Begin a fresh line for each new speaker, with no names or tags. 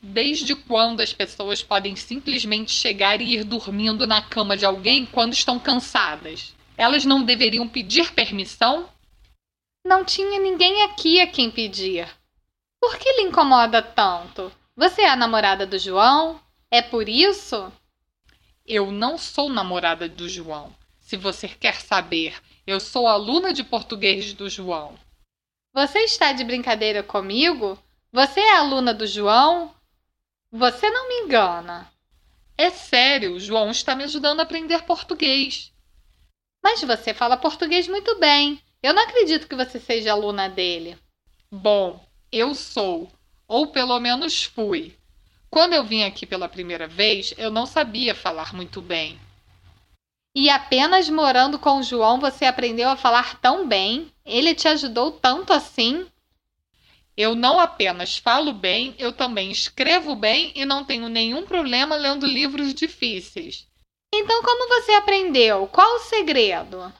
Desde quando as pessoas podem simplesmente chegar e ir dormindo na cama de alguém quando estão cansadas? Elas não deveriam pedir permissão?
Não tinha ninguém aqui a quem pedir. Por que lhe incomoda tanto? Você é a namorada do João? É por isso?
Eu não sou namorada do João. Se você quer saber, eu sou aluna de português do João.
Você está de brincadeira comigo? Você é aluna do João? Você não me engana.
É sério, João está me ajudando a aprender português.
Mas você fala português muito bem. Eu não acredito que você seja aluna dele.
Bom, eu sou, ou pelo menos fui. Quando eu vim aqui pela primeira vez, eu não sabia falar muito bem.
E apenas morando com o João você aprendeu a falar tão bem? Ele te ajudou tanto assim?
Eu não apenas falo bem, eu também escrevo bem e não tenho nenhum problema lendo livros difíceis.
Então, como você aprendeu? Qual o segredo?